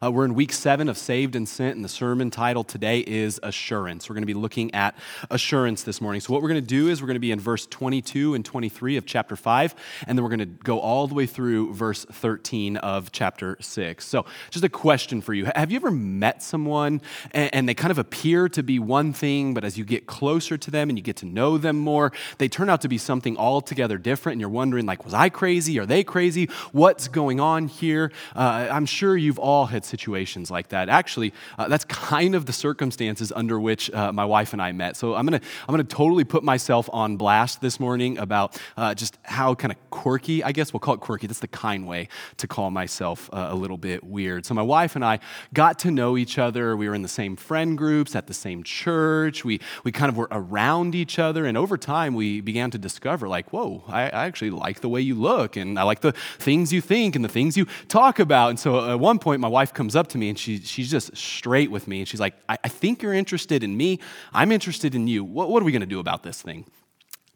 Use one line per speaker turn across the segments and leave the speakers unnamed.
Uh, we're in week seven of Saved and Sent, and the sermon title today is Assurance. We're going to be looking at assurance this morning. So, what we're going to do is we're going to be in verse 22 and 23 of chapter 5, and then we're going to go all the way through verse 13 of chapter 6. So, just a question for you Have you ever met someone and, and they kind of appear to be one thing, but as you get closer to them and you get to know them more, they turn out to be something altogether different, and you're wondering, like, was I crazy? Are they crazy? What's going on here? Uh, I'm sure you've all had situations like that. Actually, uh, that's kind of the circumstances under which uh, my wife and I met. So I'm gonna I'm gonna totally put myself on blast this morning about uh, just how kind of quirky, I guess we'll call it quirky. That's the kind way to call myself uh, a little bit weird. So my wife and I got to know each other. We were in the same friend groups at the same church. We we kind of were around each other, and over time we began to discover like, whoa, I, I actually like the way you look, and I like the things you think and the things you talk about. And so at one point, my wife comes up to me and she, she's just straight with me. And she's like, I, I think you're interested in me. I'm interested in you. What, what are we going to do about this thing?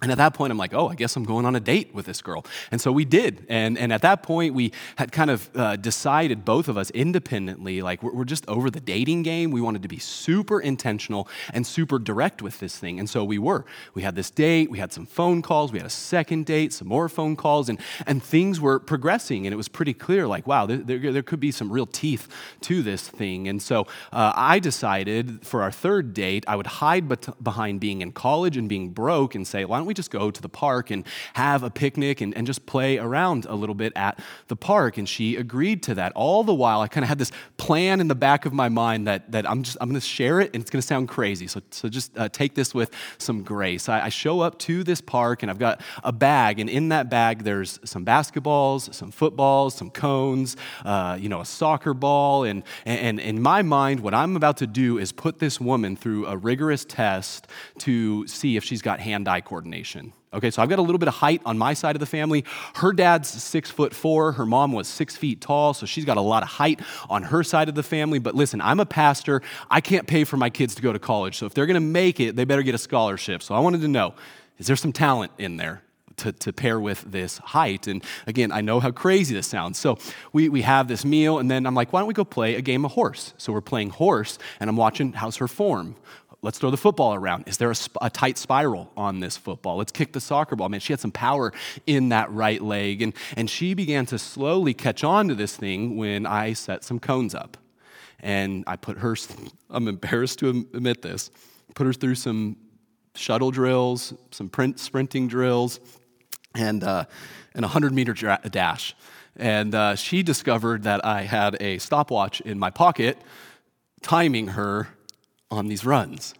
And at that point, I'm like, oh, I guess I'm going on a date with this girl. And so we did. And, and at that point, we had kind of uh, decided, both of us independently, like we're, we're, just over the dating game. We wanted to be super intentional and super direct with this thing. And so we were. We had this date, we had some phone calls, we had a second date, some more phone calls, and, and things were progressing. And it was pretty clear, like, wow, there, there, there could be some real teeth to this thing. And so uh, I decided for our third date, I would hide behind being in college and being broke and say, why don't we we just go to the park and have a picnic and, and just play around a little bit at the park? And she agreed to that. All the while, I kind of had this plan in the back of my mind that, that I'm just I'm going to share it and it's going to sound crazy. So, so just uh, take this with some grace. I, I show up to this park and I've got a bag, and in that bag, there's some basketballs, some footballs, some cones, uh, you know, a soccer ball. And, and, and in my mind, what I'm about to do is put this woman through a rigorous test to see if she's got hand eye coordination. Okay, so I've got a little bit of height on my side of the family. Her dad's six foot four. Her mom was six feet tall, so she's got a lot of height on her side of the family. But listen, I'm a pastor. I can't pay for my kids to go to college. So if they're gonna make it, they better get a scholarship. So I wanted to know is there some talent in there? To, to, pair with this height. And again, I know how crazy this sounds. So we, we have this meal, and then I'm like, why don't we go play a game of horse? So we're playing horse, and I'm watching how's her form. Let's throw the football around. Is there a, sp- a, tight spiral on this football? Let's kick the soccer ball. Man, she had some power in that right leg. And, and she began to slowly catch on to this thing when I set some cones up. And I put her, I'm embarrassed to admit this, put her through some shuttle drills, some print, sprinting drills, and, uh, and a 100 meter dra- dash. And uh, she discovered that I had a stopwatch in my pocket, timing her on these runs.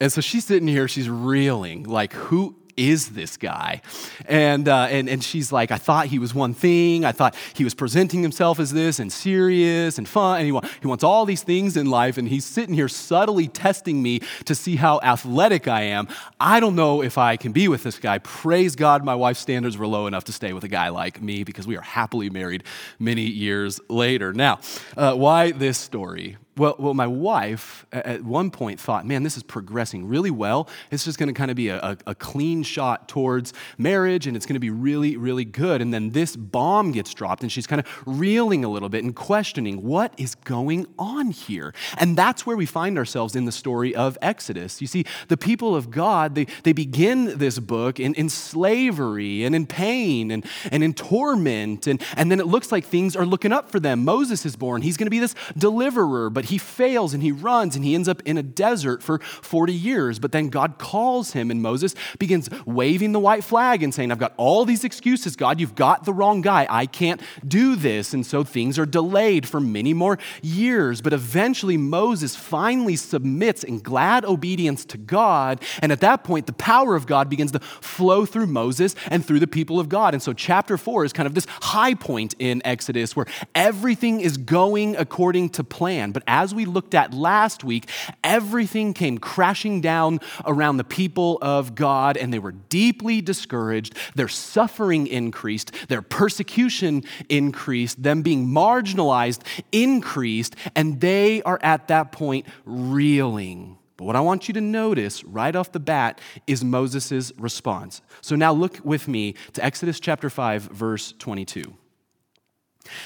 And so she's sitting here, she's reeling, like, who is this guy? And, uh, and, and she's like, I thought he was one thing. I thought he was presenting himself as this and serious and fun. And he, wa- he wants all these things in life. And he's sitting here subtly testing me to see how athletic I am. I don't know if I can be with this guy. Praise God, my wife's standards were low enough to stay with a guy like me because we are happily married many years later. Now, uh, why this story? Well, well, my wife at one point thought, man, this is progressing really well. It's just going to kind of be a, a, a, clean shot towards marriage and it's going to be really, really good. And then this bomb gets dropped and she's kind of reeling a little bit and questioning what is going on here. And that's where we find ourselves in the story of Exodus. You see, the people of God, they, they begin this book in, in slavery and in pain and, and in torment. And, and then it looks like things are looking up for them. Moses is born. He's going to be this deliverer, but he fails and he runs and he ends up in a desert for 40 years. But then God calls him, and Moses begins waving the white flag and saying, I've got all these excuses, God, you've got the wrong guy. I can't do this. And so things are delayed for many more years. But eventually, Moses finally submits in glad obedience to God. And at that point, the power of God begins to flow through Moses and through the people of God. And so, chapter four is kind of this high point in Exodus where everything is going according to plan. But as we looked at last week, everything came crashing down around the people of God, and they were deeply discouraged. Their suffering increased, their persecution increased, them being marginalized increased, and they are at that point reeling. But what I want you to notice right off the bat is Moses' response. So now look with me to Exodus chapter 5, verse 22.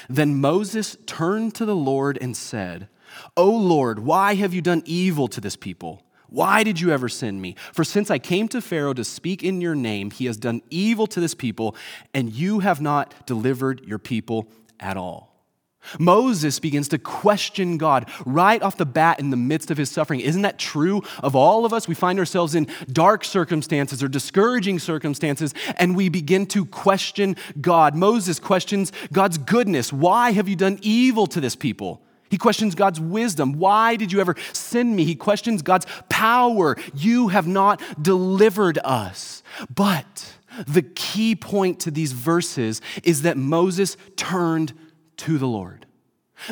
Then Moses turned to the Lord and said, O Lord, why have you done evil to this people? Why did you ever send me? For since I came to Pharaoh to speak in your name, he has done evil to this people, and you have not delivered your people at all. Moses begins to question God right off the bat in the midst of his suffering. Isn't that true of all of us? We find ourselves in dark circumstances or discouraging circumstances, and we begin to question God. Moses questions God's goodness. Why have you done evil to this people? He questions God's wisdom. Why did you ever send me? He questions God's power. You have not delivered us. But the key point to these verses is that Moses turned to the Lord.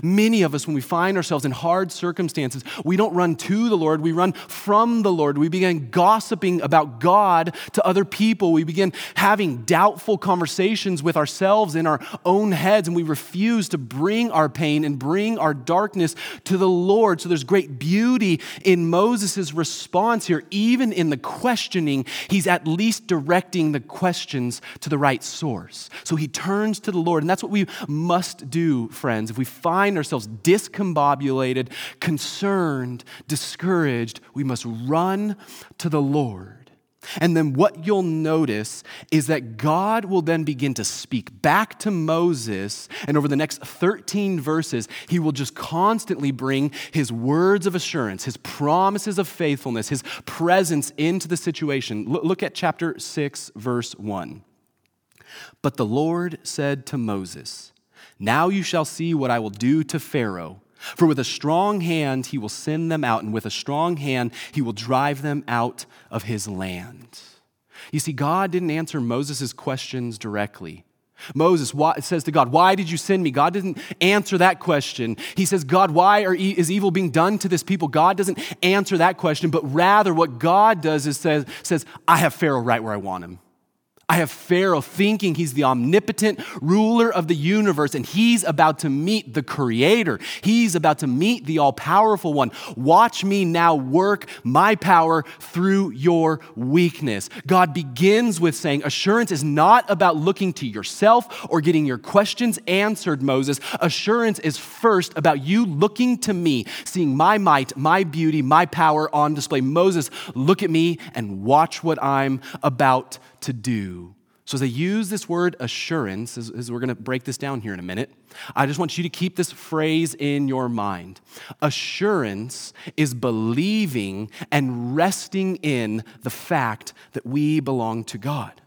Many of us, when we find ourselves in hard circumstances, we don't run to the Lord, we run from the Lord. We begin gossiping about God to other people. We begin having doubtful conversations with ourselves in our own heads, and we refuse to bring our pain and bring our darkness to the Lord. So there's great beauty in Moses' response here. Even in the questioning, he's at least directing the questions to the right source. So he turns to the Lord, and that's what we must do, friends. If we find find ourselves discombobulated, concerned, discouraged, we must run to the Lord. And then what you'll notice is that God will then begin to speak back to Moses. And over the next 13 verses, he will just constantly bring his words of assurance, his promises of faithfulness, his presence into the situation. Look at chapter 6, verse 1. But the Lord said to Moses, now you shall see what I will do to Pharaoh. For with a strong hand he will send them out, and with a strong hand he will drive them out of his land. You see, God didn't answer Moses' questions directly. Moses says to God, Why did you send me? God didn't answer that question. He says, God, why are, is evil being done to this people? God doesn't answer that question, but rather what God does is says, says I have Pharaoh right where I want him. I have Pharaoh thinking he's the omnipotent ruler of the universe and he's about to meet the creator. He's about to meet the all powerful one. Watch me now work my power through your weakness. God begins with saying, Assurance is not about looking to yourself or getting your questions answered, Moses. Assurance is first about you looking to me, seeing my might, my beauty, my power on display. Moses, look at me and watch what I'm about to do. So, as I use this word assurance, as, as we're going to break this down here in a minute, I just want you to keep this phrase in your mind. Assurance is believing and resting in the fact that we belong to God.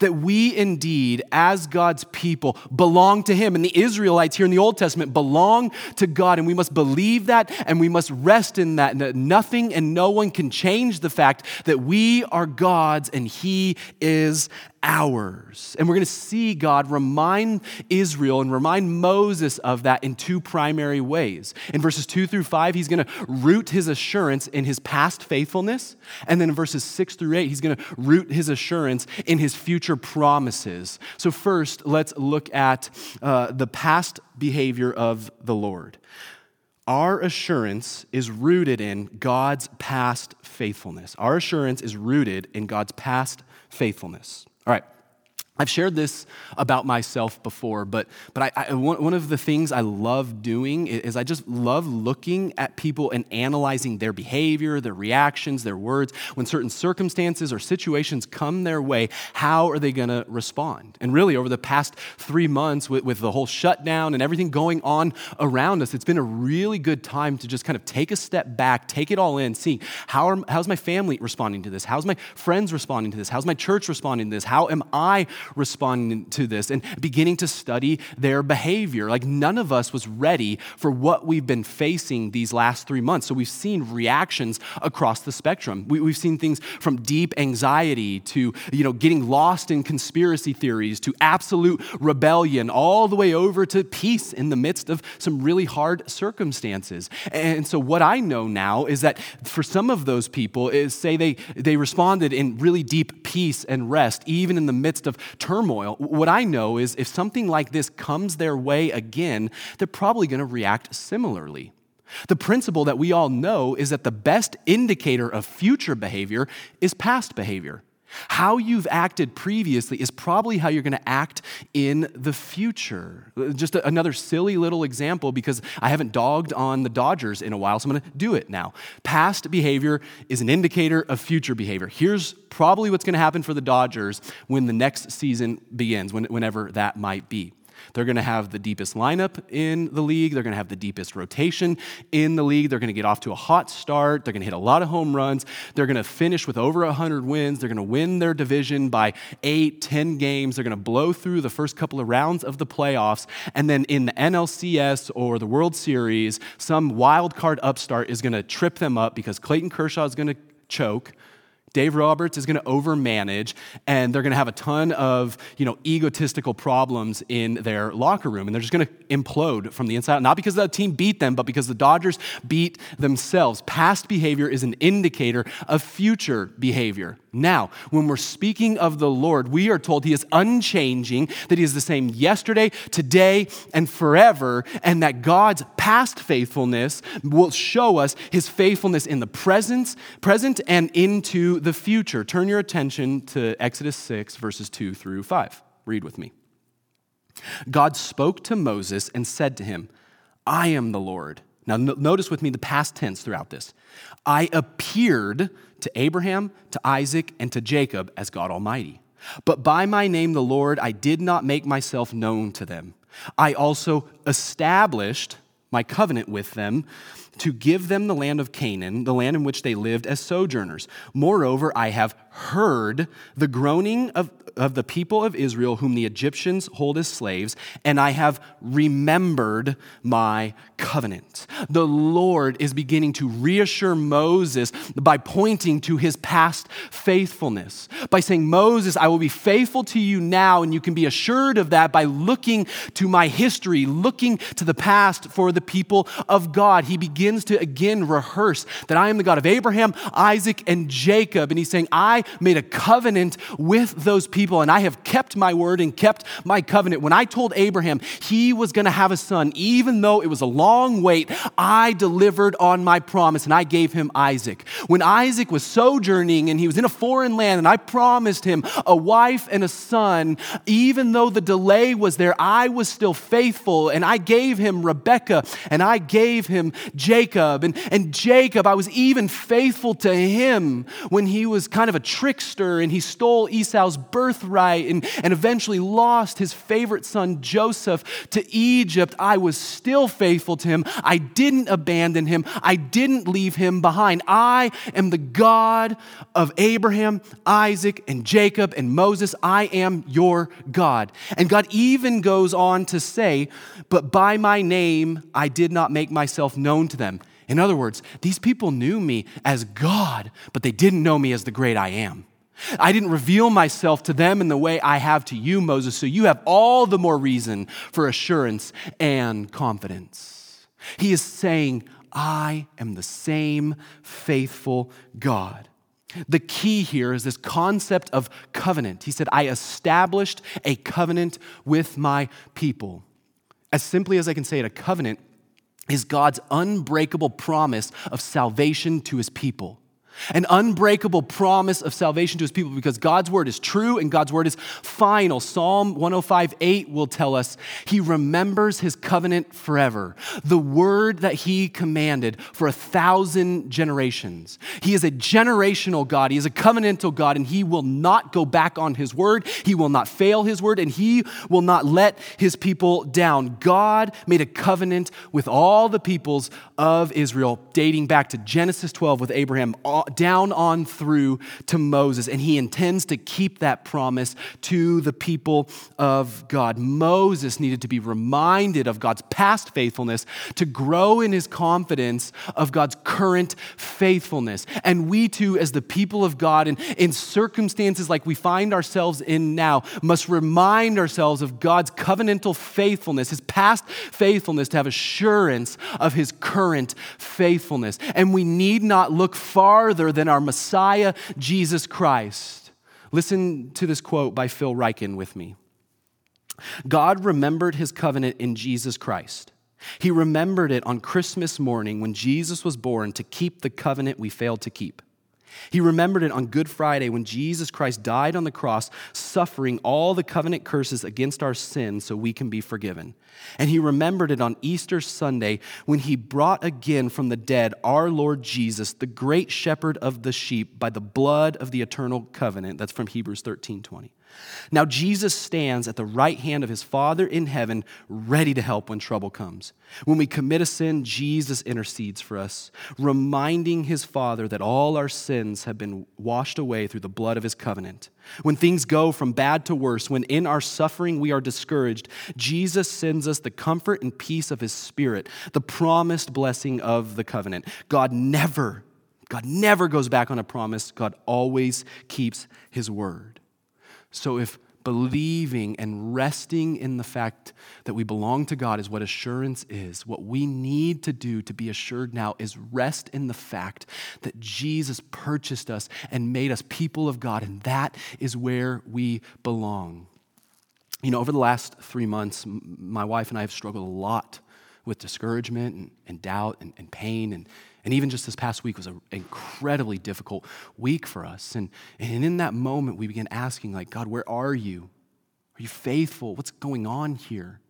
That we indeed, as God's people, belong to Him. And the Israelites here in the Old Testament belong to God. And we must believe that and we must rest in that. And that nothing and no one can change the fact that we are God's and He is ours. And we're going to see God remind Israel and remind Moses of that in two primary ways. In verses 2 through 5, he's going to root his assurance in his past faithfulness. And then in verses 6 through 8, he's going to root his assurance in his future promises. So, first, let's look at uh, the past behavior of the Lord. Our assurance is rooted in God's past faithfulness. Our assurance is rooted in God's past faithfulness. All right. I've shared this about myself before, but, but I, I, one of the things I love doing is I just love looking at people and analyzing their behavior, their reactions, their words. When certain circumstances or situations come their way, how are they going to respond? And really, over the past three months, with, with the whole shutdown and everything going on around us, it's been a really good time to just kind of take a step back, take it all in, see how are, how's my family responding to this? How's my friends responding to this? How's my church responding to this? How am I responding to this and beginning to study their behavior. Like none of us was ready for what we've been facing these last three months. So we've seen reactions across the spectrum. We, have seen things from deep anxiety to, you know, getting lost in conspiracy theories to absolute rebellion, all the way over to peace in the midst of some really hard circumstances. And so what I know now is that for some of those people is say they, they responded in really deep peace and rest, even in the midst of turmoil. What I know is if something like this comes their way again, they're probably going to react similarly. The principle that we all know is that the best indicator of future behavior is past behavior. How you've acted previously is probably how you're going to act in the future. Just a, another silly little example because I haven't dogged on the Dodgers in a while, so I'm going to do it now. Past behavior is an indicator of future behavior. Here's probably what's going to happen for the Dodgers when the next season begins, when, whenever that might be. They're going to have the deepest lineup in the league. They're going to have the deepest rotation in the league. They're going to get off to a hot start. They're going to hit a lot of home runs. They're going to finish with over 100 wins. They're going to win their division by eight, 10 games. They're going to blow through the first couple of rounds of the playoffs. And then in the NLCS or the World Series, some wild card upstart is going to trip them up because Clayton Kershaw is going to choke Dave Roberts is going to overmanage, and they're going to have a ton of you know egotistical problems in their locker room, and they're just going to implode from the inside out. Not because the team beat them, but because the Dodgers beat themselves. Past behavior is an indicator of future behavior. Now, when we're speaking of the Lord, we are told He is unchanging, that He is the same yesterday, today, and forever, and that God's past faithfulness will show us His faithfulness in the present, present and into the future. Turn your attention to Exodus 6, verses 2 through 5. Read with me. God spoke to Moses and said to him, I am the Lord. Now, notice with me the past tense throughout this. I appeared to Abraham, to Isaac, and to Jacob as God Almighty. But by my name, the Lord, I did not make myself known to them. I also established my covenant with them to give them the land of Canaan, the land in which they lived as sojourners. Moreover, I have heard the groaning of, of the people of Israel, whom the Egyptians hold as slaves, and I have remembered my covenant. The Lord is beginning to reassure Moses by pointing to his past faithfulness, by saying, Moses, I will be faithful to you now, and you can be assured of that by looking to my history, looking to the past for the people of God. He begins to again rehearse that I am the God of Abraham, Isaac, and Jacob. And he's saying, I made a covenant with those people people, and I have kept my word and kept my covenant. When I told Abraham he was going to have a son, even though it was a long wait, I delivered on my promise and I gave him Isaac. When Isaac was sojourning and he was in a foreign land, and I promised him a wife and a son, even though the delay was there, I was still faithful and I gave him Rebekah and I gave him Jacob. And, and Jacob, I was even faithful to him when he was kind of a trickster and he stole Esau's birth birthright and, and eventually lost his favorite son Joseph to Egypt, I was still faithful to him. I didn't abandon him. I didn't leave him behind. I am the God of Abraham, Isaac, and Jacob, and Moses. I am your God. And God even goes on to say, But by my name I did not make myself known to them. In other words, these people knew me as God, but they didn't know me as the great I am. I didn't reveal myself to them in the way I have to you, Moses, so you have all the more reason for assurance and confidence. He is saying, I am the same faithful God. The key here is this concept of covenant. He said, I established a covenant with my people. As simply as I can say it, a covenant is God's unbreakable promise of salvation to his people an unbreakable promise of salvation to his people because God's word is true and God's word is final. Psalm 105 8 will tell us he remembers his covenant forever, the word that he commanded for a thousand generations. He is a generational God, he is a covenantal God, and he will not go back on his word. He will not fail his word, and he will not let his people down. God made a covenant with all the peoples of Israel, dating back to Genesis 12 with Abraham down on through to Moses, and he intends to keep that promise to the people of God. Moses needed to be reminded of God's past faithfulness to grow in his confidence of God's current faithfulness. And we too, as the people of God, and in circumstances like we find ourselves in now, must remind ourselves of God's covenantal faithfulness, his past faithfulness, to have assurance of his current faithfulness. And we need not look farther other than our Messiah, Jesus Christ. Listen to this quote by Phil Ryken with me. God remembered his covenant in Jesus Christ. He remembered it on Christmas morning when Jesus was born to keep the covenant we failed to keep. He remembered it on Good Friday when Jesus Christ died on the cross, suffering all the covenant curses against our sins so we can be forgiven. And he remembered it on Easter Sunday when he brought again from the dead our Lord Jesus, the great shepherd of the sheep, by the blood of the eternal covenant. That's from Hebrews 13 20. Now, Jesus stands at the right hand of his Father in heaven, ready to help when trouble comes. When we commit a sin, Jesus intercedes for us, reminding his Father that all our sins have been washed away through the blood of his covenant. When things go from bad to worse, when in our suffering we are discouraged, Jesus sends us the comfort and peace of his Spirit, the promised blessing of the covenant. God never, God never goes back on a promise, God always keeps his word. So if believing and resting in the fact that we belong to God is what assurance is. What we need to do to be assured now is rest in the fact that Jesus purchased us and made us people of God, and that is where we belong. You know, over the last three months, my wife and I have struggled a lot with discouragement and, and doubt and, and pain and and even just this past week was an incredibly difficult week for us. And, and in that moment, we began asking, like, God, where are you? Are you faithful? What's going on here?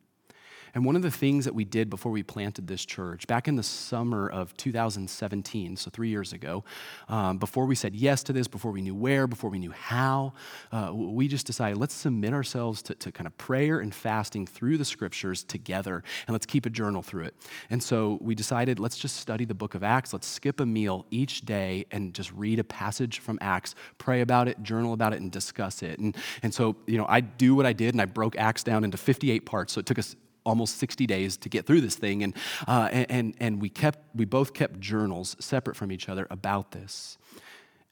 And one of the things that we did before we planted this church, back in the summer of 2017, so three years ago, um, before we said yes to this, before we knew where, before we knew how, uh, we just decided let's submit ourselves to, to kind of prayer and fasting through the scriptures together, and let's keep a journal through it. And so we decided let's just study the book of Acts, let's skip a meal each day and just read a passage from Acts, pray about it, journal about it, and discuss it. And, and so, you know, I do what I did, and I broke Acts down into 58 parts, so it took us almost 60 days to get through this thing. And, uh, and, and we, kept, we both kept journals separate from each other about this.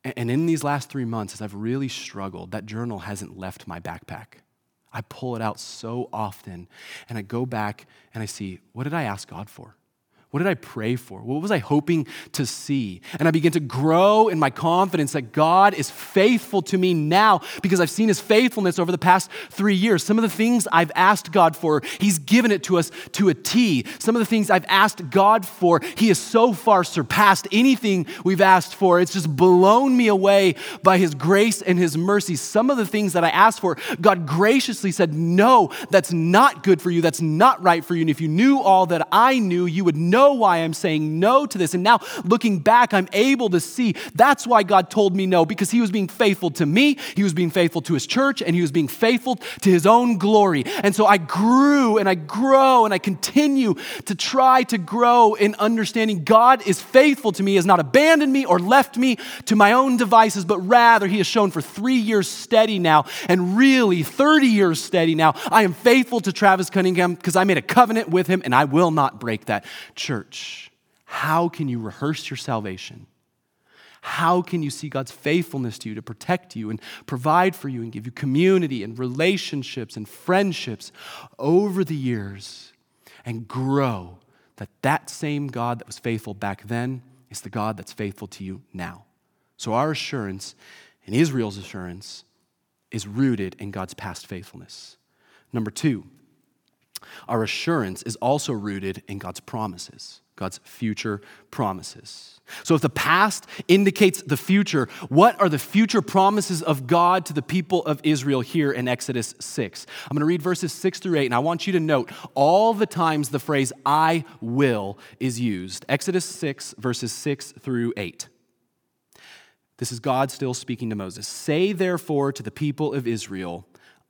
And in these last three months, as I've really struggled, that journal hasn't left my backpack. I pull it out so often and I go back and I see, what did I ask God for? What did I pray for? What was I hoping to see? And I begin to grow in my confidence that God is faithful to me now because I've seen his faithfulness over the past three years. Some of the things I've asked God for, he's given it to us to a T. Some of the things I've asked God for, he has so far surpassed anything we've asked for. It's just blown me away by his grace and his mercy. Some of the things that I asked for, God graciously said, No, that's not good for you. That's not right for you. And if you knew all that I knew, you would know know why I'm saying no to this. And now looking back, I'm able to see that's why God told me no, because He was being faithful to me, He was being faithful to His church, and He was being faithful to His own glory. And so I grew and I grow and I continue to try to grow in understanding God is faithful to me, has not abandoned me or left me to my own devices, but rather He has shown for three years steady now, and really 30 years steady now. I am faithful to Travis Cunningham because I made a covenant with him and I will not break that. Church, church, how can you rehearse your salvation? How can you see God's faithfulness to you to protect you and provide for you and give you community and relationships and friendships over the years and grow that that same God that was faithful back then is the God that's faithful to you now? So, our assurance and Israel's assurance is rooted in God's past faithfulness. Number two, our assurance is also rooted in God's promises, God's future promises. So, if the past indicates the future, what are the future promises of God to the people of Israel here in Exodus 6? I'm going to read verses 6 through 8, and I want you to note all the times the phrase I will is used. Exodus 6, verses 6 through 8. This is God still speaking to Moses. Say therefore to the people of Israel,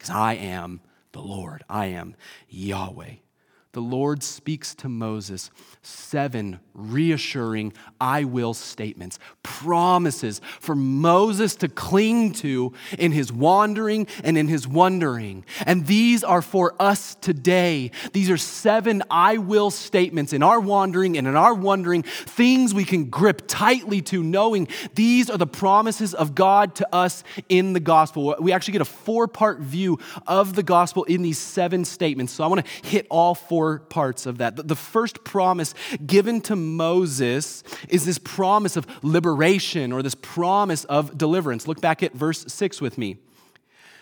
because I am the Lord. I am Yahweh. The Lord speaks to Moses seven reassuring I will statements, promises for Moses to cling to in his wandering and in his wondering. And these are for us today. These are seven I will statements in our wandering and in our wondering, things we can grip tightly to, knowing these are the promises of God to us in the gospel. We actually get a four part view of the gospel in these seven statements. So I want to hit all four four parts of that. The first promise given to Moses is this promise of liberation or this promise of deliverance. Look back at verse 6 with me.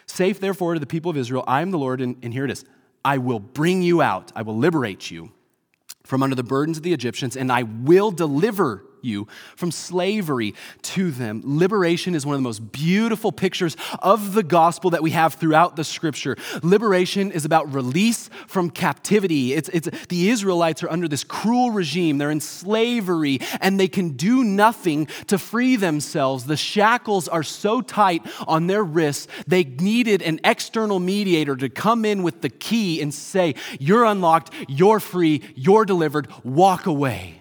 Safe, therefore, to the people of Israel, I am the Lord, and, and here it is I will bring you out, I will liberate you from under the burdens of the Egyptians, and I will deliver you from slavery to them. Liberation is one of the most beautiful pictures of the gospel that we have throughout the scripture. Liberation is about release from captivity. It's, it's, the Israelites are under this cruel regime, they're in slavery, and they can do nothing to free themselves. The shackles are so tight on their wrists, they needed an external mediator to come in with the key and say, You're unlocked, you're free, you're delivered, walk away.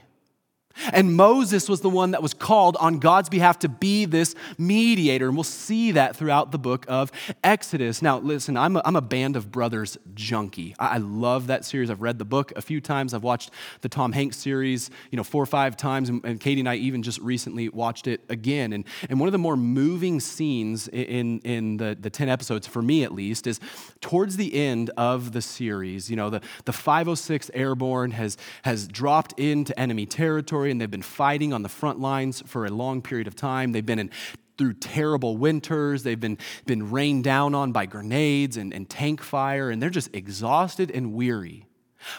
And Moses was the one that was called on God's behalf to be this mediator. And we'll see that throughout the book of Exodus. Now, listen, I'm a, I'm a Band of Brothers junkie. I, I love that series. I've read the book a few times. I've watched the Tom Hanks series, you know, four or five times. And, and Katie and I even just recently watched it again. And, and one of the more moving scenes in, in the, the 10 episodes, for me at least, is towards the end of the series. You know, the, the 506 Airborne has, has dropped into enemy territory and they've been fighting on the front lines for a long period of time. They've been in through terrible winters. They've been, been rained down on by grenades and, and tank fire, and they're just exhausted and weary.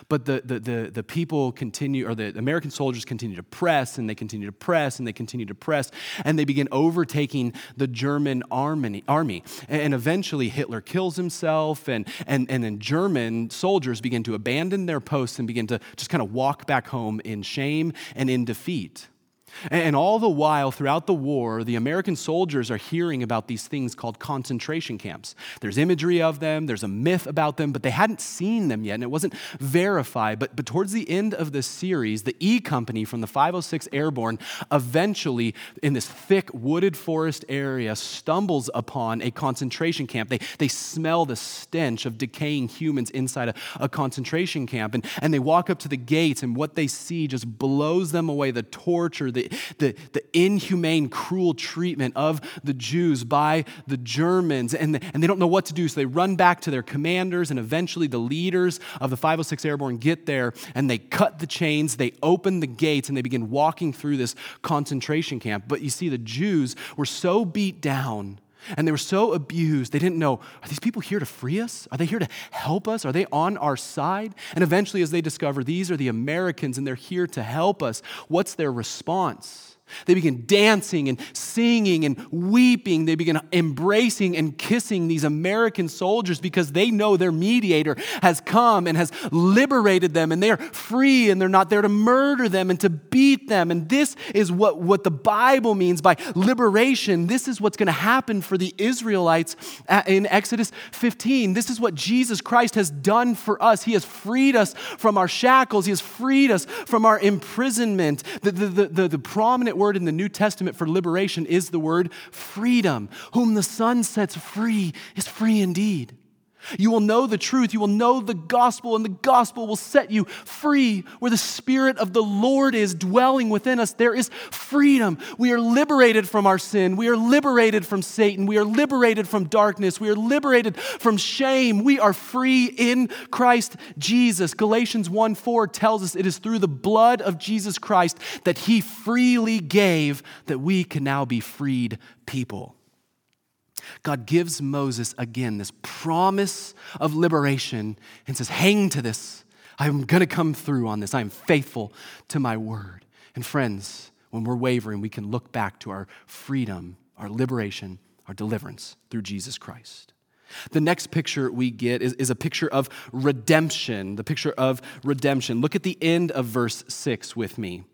But the, the, the, the, people continue, or the American soldiers continue to press, and they continue to press, and they continue to press, and they begin overtaking the German army. army. And eventually Hitler kills himself, and, and, and then German soldiers begin to abandon their posts and begin to just kind of walk back home in shame and in defeat. And all the while, throughout the war, the American soldiers are hearing about these things called concentration camps. There's imagery of them, there's a myth about them, but they hadn't seen them yet, and it wasn't verified. But, but towards the end of the series, the E Company from the 506 Airborne eventually, in this thick wooded forest area, stumbles upon a concentration camp. They, they smell the stench of decaying humans inside a, a concentration camp, and, and they walk up to the gates, and what they see just blows them away the torture, the the, the, inhumane, cruel treatment of the Jews by the Germans, and, and they don't know what to do. So they run back to their commanders, and eventually the leaders of the 506 Airborne get there, and they cut the chains, they open the gates, and they begin walking through this concentration camp. But you see, the Jews were so beat down and they were so abused, they didn't know are these people here to free us? Are they here to help us? Are they on our side? And eventually, as they discover these are the Americans and they're here to help us, what's their response? They begin dancing and singing and weeping. They begin embracing and kissing these American soldiers because they know their mediator has come and has liberated them and they are free and they're not there to murder them and to beat them. And this is what, what the Bible means by liberation. This is what's going to happen for the Israelites in Exodus 15. This is what Jesus Christ has done for us. He has freed us from our shackles, He has freed us from our imprisonment. The, the, the, the, the prominent word in the New Testament for liberation is the word freedom. Whom the Son sets free is free indeed. You will know the truth. You will know the gospel, and the gospel will set you free. Where the Spirit of the Lord is dwelling within us, there is freedom. We are liberated from our sin. We are liberated from Satan. We are liberated from darkness. We are liberated from shame. We are free in Christ Jesus. Galatians 1 4 tells us it is through the blood of Jesus Christ that He freely gave that we can now be freed people. God gives Moses again this promise of liberation and says, Hang to this. I'm going to come through on this. I'm faithful to my word. And friends, when we're wavering, we can look back to our freedom, our liberation, our deliverance through Jesus Christ. The next picture we get is, is, a picture of redemption, the picture of redemption. Look at the end of verse 6 with me.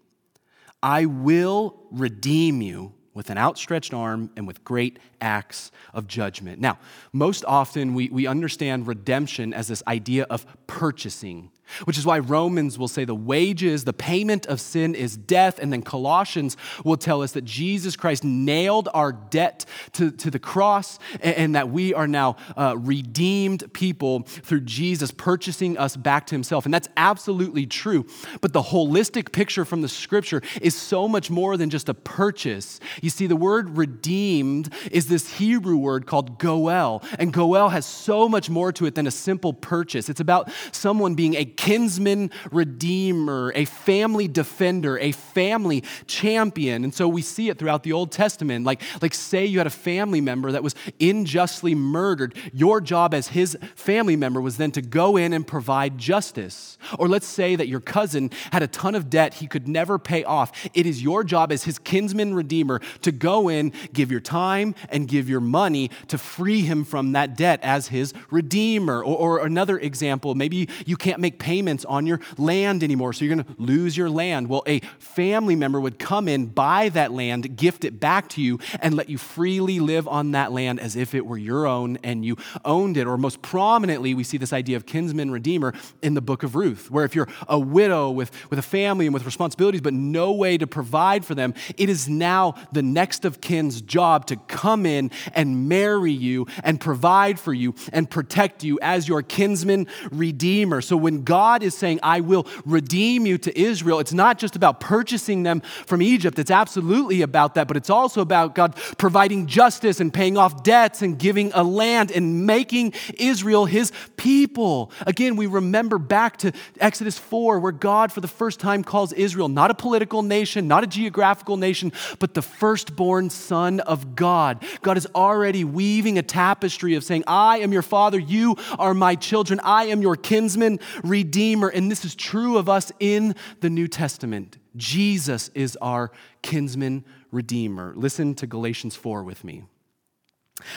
I will redeem you with an outstretched arm and with great acts of judgment. Now, most often we, we understand redemption as this idea of purchasing which is why Romans will say the wages, the payment of sin is death. And then Colossians will tell us that Jesus Christ nailed our debt to, to the cross and, and that we are now uh, redeemed people through Jesus purchasing us back to himself. And that's absolutely true. But the holistic picture from the scripture is so much more than just a purchase. You see, the word redeemed is this Hebrew word called goel. And goel has so much more to it than a simple purchase. It's about someone being a kinsman redeemer, a family defender, a family champion. And so we see it throughout the Old Testament. Like, like say you had a family member that was unjustly murdered. Your job as his family member was then to go in and provide justice. Or let's say that your cousin had a ton of debt he could never pay off. It is your job as his kinsman redeemer to go in, give your time, and give your money to free him from that debt as his redeemer. Or, or another example, maybe you can't make payments on your land anymore, so you're going to lose your land. Well, a family member would come in, buy that land, gift it back to you, and let you freely live on that land as if it were your own and you owned it. Or most prominently, we see this idea of kinsman redeemer in the book of Ruth, where if you're a widow with, with a family and with responsibilities, but no way to provide for them, it is now the next of kin's job to come in and marry you and provide for you and protect you as your kinsman redeemer. So when God God is saying, I will redeem you to Israel, it's not just about purchasing them from Egypt. It's absolutely about that, but it's also about God providing justice and paying off debts and giving a land and making Israel his people. Again, we remember back to Exodus 4, where God, for the first time, calls Israel not a political nation, not a geographical nation, but the firstborn son of God. God is already weaving a tapestry of saying, I am your father, you are my children, I am your kinsman Redeemer. And this is true of us in the New Testament. Jesus is our kinsman Redeemer. Listen to Galatians 4 with me.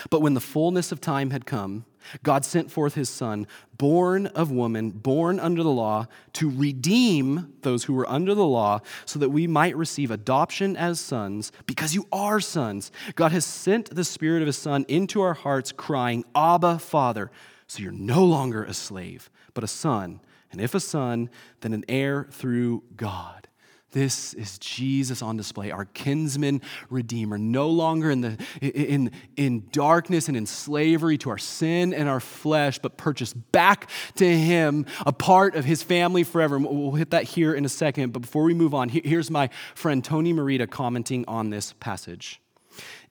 But when the fullness of time had come, God sent forth his Son, born of woman, born under the law, to redeem those who were under the law, so that we might receive adoption as sons, because you are sons. God has sent the Spirit of his Son into our hearts, crying, Abba, Father. So you're no longer a slave, but a son. And if a son, then an heir through God. This is Jesus on display, our kinsman redeemer, no longer in, the, in, in darkness and in slavery to our sin and our flesh, but purchased back to him, a part of his family forever. We'll hit that here in a second. But before we move on, here's my friend Tony Merida commenting on this passage.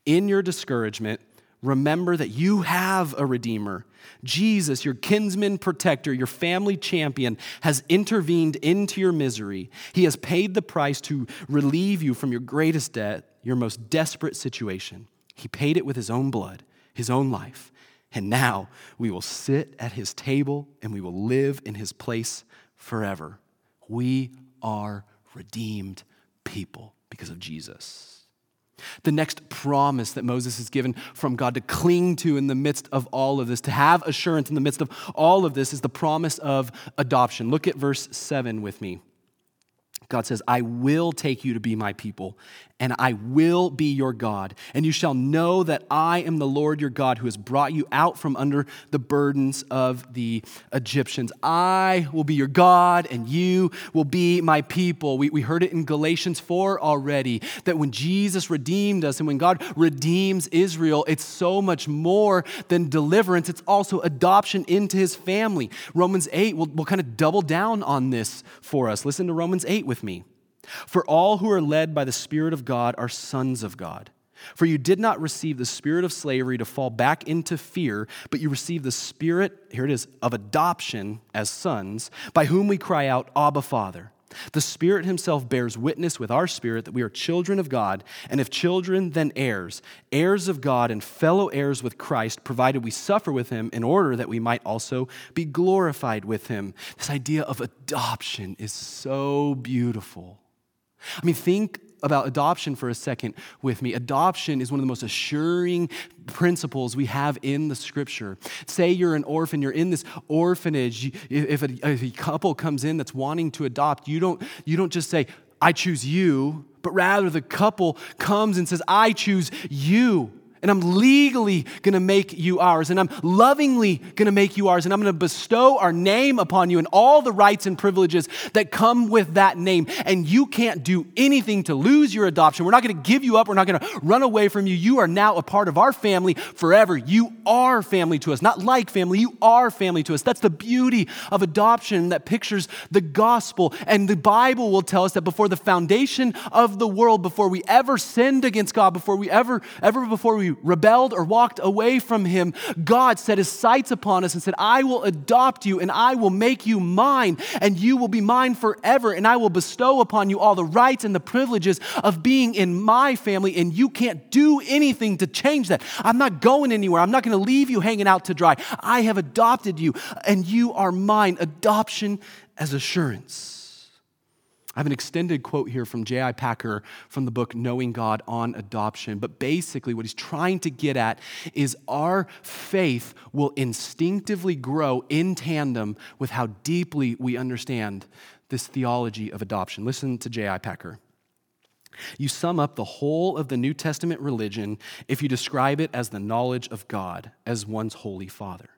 In your discouragement, remember that you have a Redeemer. Jesus, your kinsman protector, your family champion, has intervened into your misery. He has paid the price to relieve you from your greatest debt, your most desperate situation. He paid it with his own blood, his own life. And now we will sit at his table and we will live in his place forever. We are redeemed people because of Jesus. The next promise that Moses is given from God to cling to in the midst of all of this, to have assurance in the midst of all of this, is the promise of adoption. Look at verse 7 with me. God says, I will take you to be my people, and I will be your God. And you shall know that I am the Lord your God who has brought you out from under the burdens of the Egyptians. I will be your God, and you will be my people. We, we heard it in Galatians 4 already that when Jesus redeemed us and when God redeems Israel, it's so much more than deliverance, it's also adoption into his family. Romans 8 will, will kind of double down on this for us. Listen to Romans 8 with me. For all who are led by the Spirit of God are sons of God. For you did not receive the spirit of slavery to fall back into fear, but you received the spirit, here it is, of adoption as sons, by whom we cry out, Abba, Father. The Spirit Himself bears witness with our spirit that we are children of God, and if children, then heirs, heirs of God and fellow heirs with Christ, provided we suffer with Him in order that we might also be glorified with Him. This idea of adoption is so beautiful. I mean, think about adoption for a second with me. Adoption is one of the most assuring principles we have in the scripture. Say you're an orphan, you're in this orphanage. If a, if a couple comes in that's wanting to adopt, you don't, you don't just say, I choose you, but rather the couple comes and says, I choose you. And I'm legally gonna make you ours, and I'm lovingly gonna make you ours, and I'm gonna bestow our name upon you and all the rights and privileges that come with that name. And you can't do anything to lose your adoption. We're not gonna give you up, we're not gonna run away from you. You are now a part of our family forever. You are family to us, not like family, you are family to us. That's the beauty of adoption that pictures the gospel. And the Bible will tell us that before the foundation of the world, before we ever sinned against God, before we ever, ever before we rebelled or walked away from Him, God set His sights upon us and said, I will adopt you and I will make you mine, and you will be mine forever, and I will bestow upon you all the rights and the privileges of being in my family, and you can't do anything to change that. I'm not going anywhere. I'm not going to leave you hanging out to dry. I have adopted you, and you are mine. Adoption as assurance. I have an extended quote here from J.I. Packer from the book Knowing God on Adoption. But basically, what he's trying to get at is our faith will instinctively grow in tandem with how deeply we understand this theology of adoption. Listen to J.I. Packer. You sum up the whole of the New Testament religion if you describe it as the knowledge of God as one's holy Father.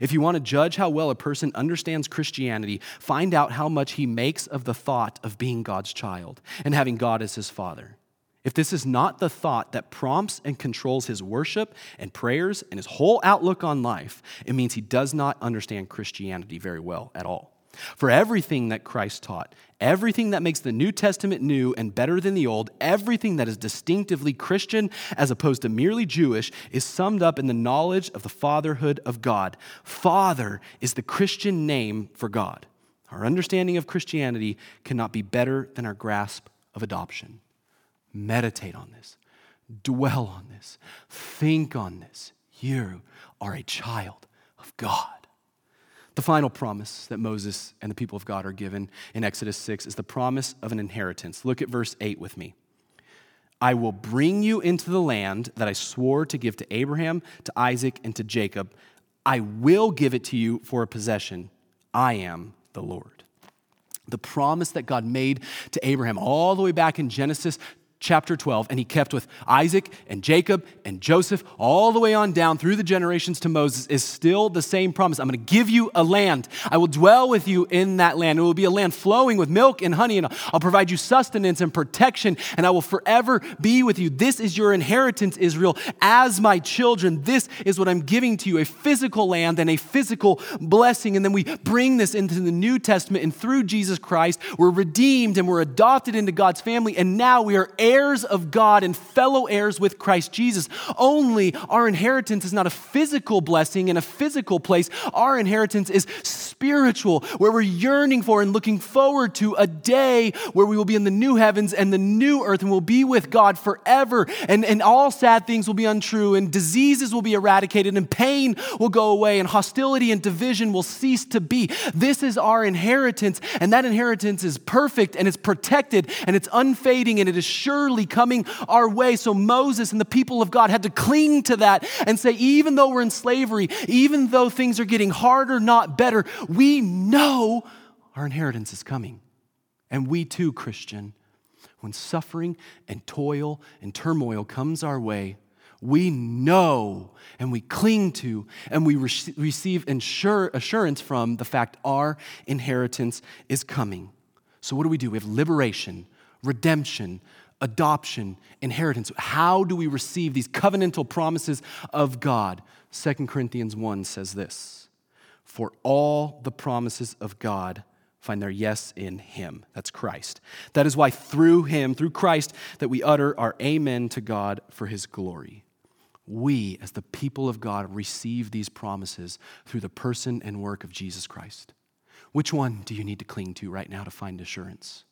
If you want to judge how well a person understands Christianity, find out how much he makes of the thought of being God's child and having God as his father. If this is not the thought that prompts and controls his worship and prayers and his whole outlook on life, it means he does not understand Christianity very well at all. For everything that Christ taught, everything that makes the New Testament new and better than the Old, everything that is distinctively Christian as opposed to merely Jewish, is summed up in the knowledge of the fatherhood of God. Father is the Christian name for God. Our understanding of Christianity cannot be better than our grasp of adoption. Meditate on this, dwell on this, think on this. You are a child of God. The final promise that Moses and the people of God are given in Exodus 6 is the promise of an inheritance. Look at verse 8 with me. I will bring you into the land that I swore to give to Abraham, to Isaac, and to Jacob. I will give it to you for a possession. I am the Lord. The promise that God made to Abraham all the way back in Genesis chapter 12, and he kept with Isaac and Jacob and Joseph all the way on down through the generations to Moses is still the same promise. I'm going to give you a land. I will dwell with you in that land. It will be a land flowing with milk and honey, and I'll provide you sustenance and protection, and I will forever be with you. This is your inheritance, Israel, as my children. This is what I'm giving to you a physical land and a physical blessing. And then we bring this into the New Testament, and through Jesus Christ, we're redeemed and we're adopted into God's family, and now we are heirs heirs of God and fellow heirs with Christ Jesus. Only our inheritance is not a physical blessing in a physical place. Our inheritance is spiritual, where we're yearning for and looking forward to a day where we will be in the new heavens and the new earth and we'll be with God forever. And, and all sad things will be untrue, and diseases will be eradicated, and pain will go away, and hostility and division will cease to be. This is our inheritance, and that inheritance is perfect and it's protected and it's unfading and it is sure surely coming our way. So Moses and the people of God had to cling to that and say, even though we're in slavery, even though things are getting harder, not better, we know our inheritance is coming. And we too, Christian, when suffering and toil and turmoil comes our way, we know and we cling to and we re- receive insure, assurance from the fact our inheritance is coming. So, what do we do? We have liberation, redemption, adoption, inheritance. How do we receive these covenantal promises of God? 2 Corinthians 1 says this For all the promises of God find their yes in Him. That's Christ. That is why through Him, through Christ, that we utter our amen to God for His glory. We, as the people of God, receive these promises through the person and work of Jesus Christ. Which one do you need to cling to right now to find assurance?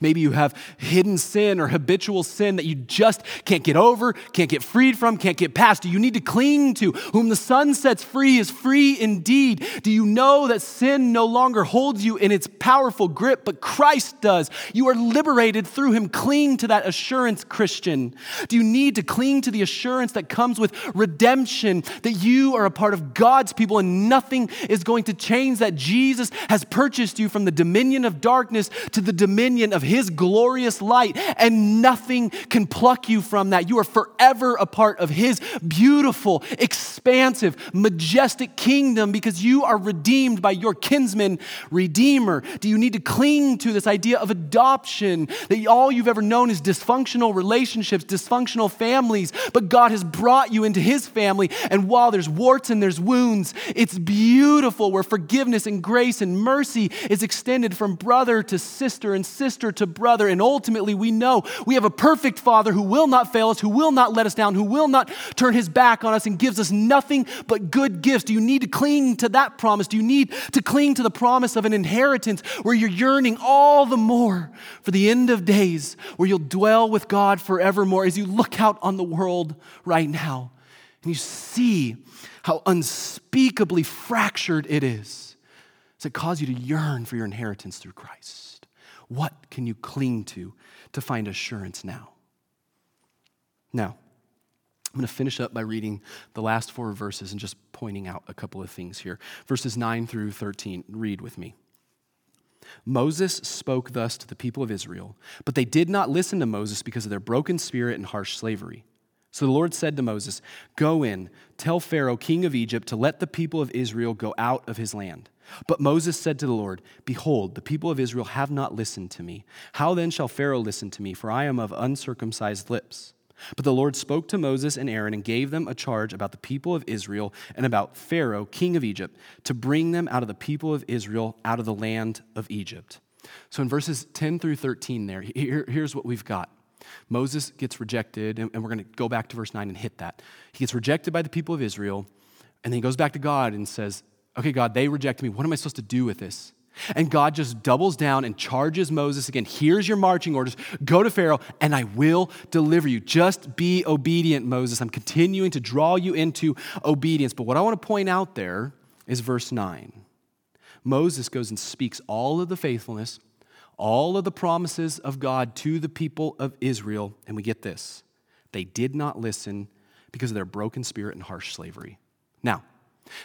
Maybe you have hidden sin or habitual sin that you just can't get over, can't get freed from, can't get past. Do you need to cling to? Whom the Son sets free is free indeed. Do you know that sin no longer holds you in its powerful grip, but Christ does? You are liberated through Him. Cling to that assurance, Christian. Do you need to cling to the assurance that comes with redemption, that you are a part of God's people and nothing is going to change, that Jesus has purchased you from the dominion of darkness to the dominion of His glorious light, and nothing can pluck you from that. You are forever a part of His beautiful, expansive, majestic kingdom because you are redeemed by your kinsman redeemer. Do you need to cling to this idea of adoption that all you've ever known is dysfunctional relationships, dysfunctional families, but God has brought you into His family, and while there's warts and there's wounds, it's beautiful where forgiveness and grace and mercy is extended from brother to sister and sister to brother. And ultimately, we know we have a perfect Father who will not fail us, who will not let us down, who will not turn his back on us and gives us nothing but good gifts. Do you need to cling to that promise? Do you need to cling to the promise of an inheritance where you're yearning all the more for the end of days, where you'll dwell with God forevermore as you look out on the world right now and you see how unspeakably fractured it is? Does it cause you to yearn for your inheritance through Christ? What can you cling to to find assurance now? Now, I'm going to finish up by reading the last four verses and just pointing out a couple of things here. Verses 9 through 13, read with me. Moses spoke thus to the people of Israel, but they did not listen to Moses because of their broken spirit and harsh slavery. So the Lord said to Moses, Go in, tell Pharaoh, king of Egypt, to let the people of Israel go out of his land. But Moses said to the Lord, Behold, the people of Israel have not listened to me. How then shall Pharaoh listen to me? For I am of uncircumcised lips. But the Lord spoke to Moses and Aaron and gave them a charge about the people of Israel and about Pharaoh, king of Egypt, to bring them out of the people of Israel out of the land of Egypt. So in verses 10 through 13, there, here, here's what we've got. Moses gets rejected, and, we're going to go back to verse 9 and hit that. He gets rejected by the people of Israel, and then he goes back to God and says, Okay, God, they reject me. What am I supposed to do with this? And God just doubles down and charges Moses again. Here's your marching orders. Go to Pharaoh, and I will deliver you. Just be obedient, Moses. I'm continuing to draw you into obedience. But what I want to point out there is verse 9. Moses goes and speaks all of the faithfulness all of the promises of God to the people of Israel, and we get this they did not listen because of their broken spirit and harsh slavery. Now,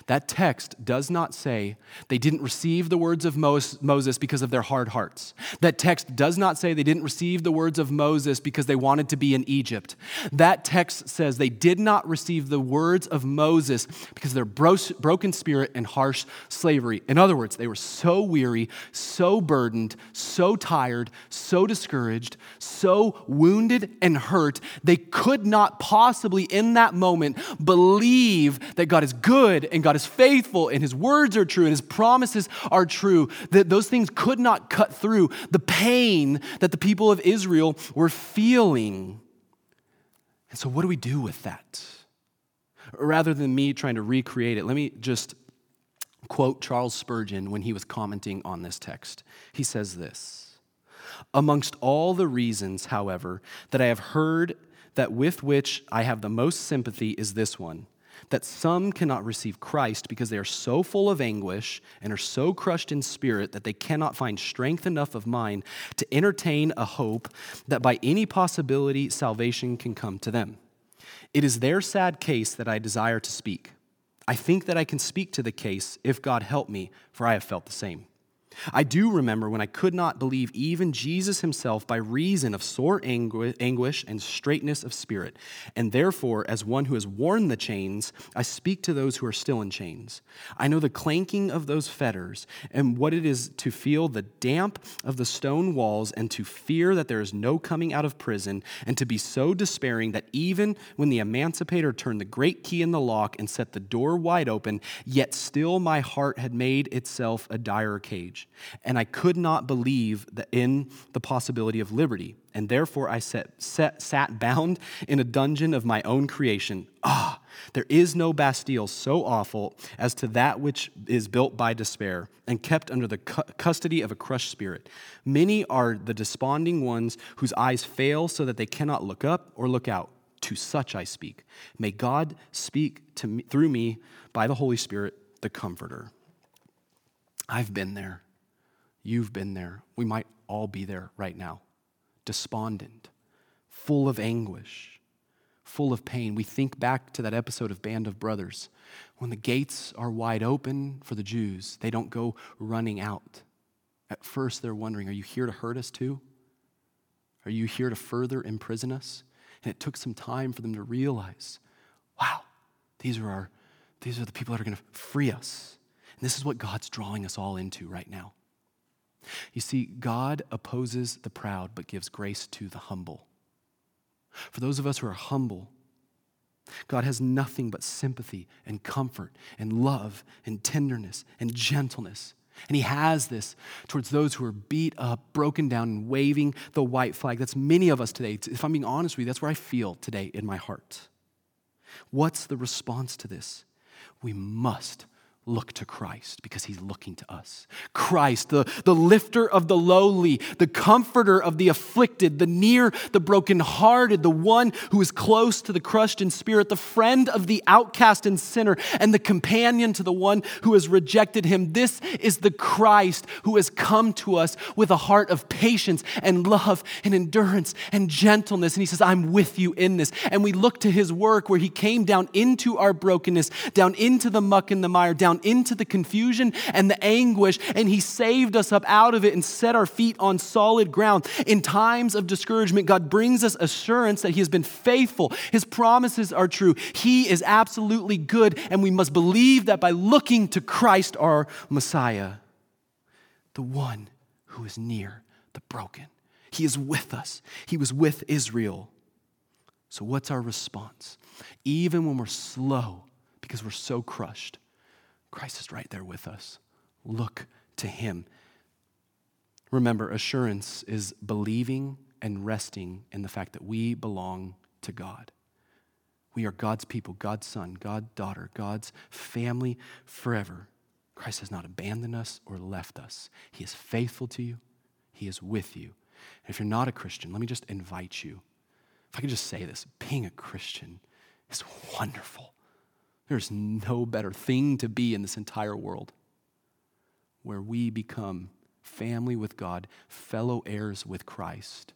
that text does not say they didn't receive the words of Moses because of their hard hearts. That text does not say they didn't receive the words of Moses because they wanted to be in Egypt. That text says they did not receive the words of Moses because of their broken spirit and harsh slavery. In other words, they were so weary, so burdened, so tired, so discouraged, so wounded and hurt, they could not possibly in that moment believe that God is good and God is faithful and his words are true and his promises are true, that those things could not cut through the pain that the people of Israel were feeling. And so, what do we do with that? Rather than me trying to recreate it, let me just quote Charles Spurgeon when he was commenting on this text. He says this Amongst all the reasons, however, that I have heard that with which I have the most sympathy is this one that some cannot receive Christ because they are so full of anguish and are so crushed in spirit that they cannot find strength enough of mind to entertain a hope that by any possibility salvation can come to them. It is their sad case that I desire to speak. I think that I can speak to the case if God help me, for I have felt the same. I do remember when I could not believe even Jesus himself by reason of sore anguish and straitness of spirit. And therefore, as one who has worn the chains, I speak to those who are still in chains. I know the clanking of those fetters and what it is to feel the damp of the stone walls and to fear that there is no coming out of prison and to be so despairing that even when the emancipator turned the great key in the lock and set the door wide open, yet still my heart had made itself a dire cage and I could not believe in the possibility of liberty. And therefore I sat, sat, sat bound in a dungeon of my own creation. Ah, there is no Bastille so awful as to that which is built by despair and kept under the cu- custody of a crushed spirit. Many are the desponding ones whose eyes fail so that they cannot look up or look out. To such I speak. May God speak to me, through me by the Holy Spirit, the Comforter. I've been there. You've been there. We might all be there right now. Despondent, full of anguish, full of pain. We think back to that episode of Band of Brothers. When the gates are wide open for the Jews, they don't go running out. At first, they're wondering, Are you here to hurt us too? Are you here to further imprison us? And it took some time for them to realize wow, these are, our, these are the people that are going to free us. And this is what God's drawing us all into right now. You see, God opposes the proud but gives grace to the humble. For those of us who are humble, God has nothing but sympathy and comfort and love and tenderness and gentleness. And He has this towards those who are beat up, broken down, and waving the white flag. That's many of us today. If I'm being honest with you, that's where I feel today in my heart. What's the response to this? We must look to Christ because he's looking to us. Christ, the, the lifter of the lowly, the comforter of the afflicted, the near the brokenhearted, the one who is close to the crushed in spirit, the friend of the outcast and sinner, and the companion to the one who has rejected him. This is the Christ who has come to us with a heart of patience and love and endurance and gentleness. And he says, I'm with you in this. And we look to his work where he came down into our brokenness, down into the muck and the mire, down down into the confusion and the anguish, and He saved us up out of it and set our feet on solid ground. In times of discouragement, God brings us assurance that He has been faithful. His promises are true. He is absolutely good, and we must believe that by looking to Christ, our Messiah, the one who is near the broken. He is with us, He was with Israel. So, what's our response? Even when we're slow because we're so crushed, Christ is right there with us. Look to him. Remember, assurance is believing and resting in the fact that we belong to God. We are God's people, God's son, God's daughter, God's family forever. Christ has not abandoned us or left us. He is faithful to you, He is with you. And if you're not a Christian, let me just invite you. If I could just say this being a Christian is wonderful. There's no better thing to be in this entire world where we become family with God, fellow heirs with Christ.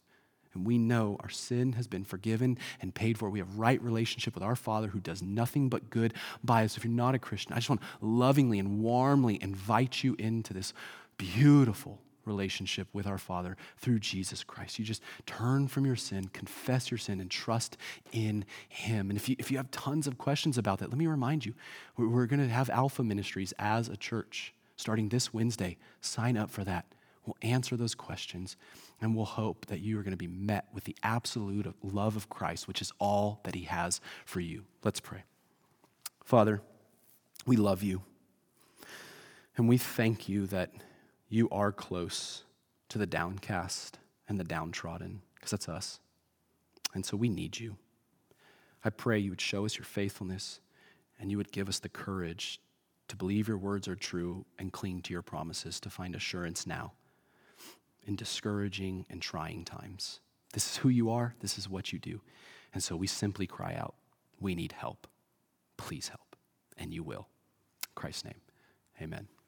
And we know our sin has been forgiven and paid for. We have right relationship with our Father who does nothing but good by us. If you're not a Christian, I just want to lovingly and warmly invite you into this beautiful relationship with our Father through Jesus Christ. You just turn from your sin, confess your sin, and trust in Him. And if you, if you have tons of questions about that, let me remind you we're, going to have Alpha Ministries as a church starting this Wednesday. Sign up for that. We'll answer those questions and we'll hope that you are going to be met with the absolute love of Christ, which is all that He has for you. Let's pray. Father, we love you. And we thank you that you are close to the downcast and the downtrodden, because that's us. And so we need you. I pray you would show us your faithfulness and you would give us the courage to believe your words are true and cling to your promises to find assurance now in discouraging and trying times. This is who you are, this is what you do. And so we simply cry out, We need help. Please help. And you will. In Christ's name, amen.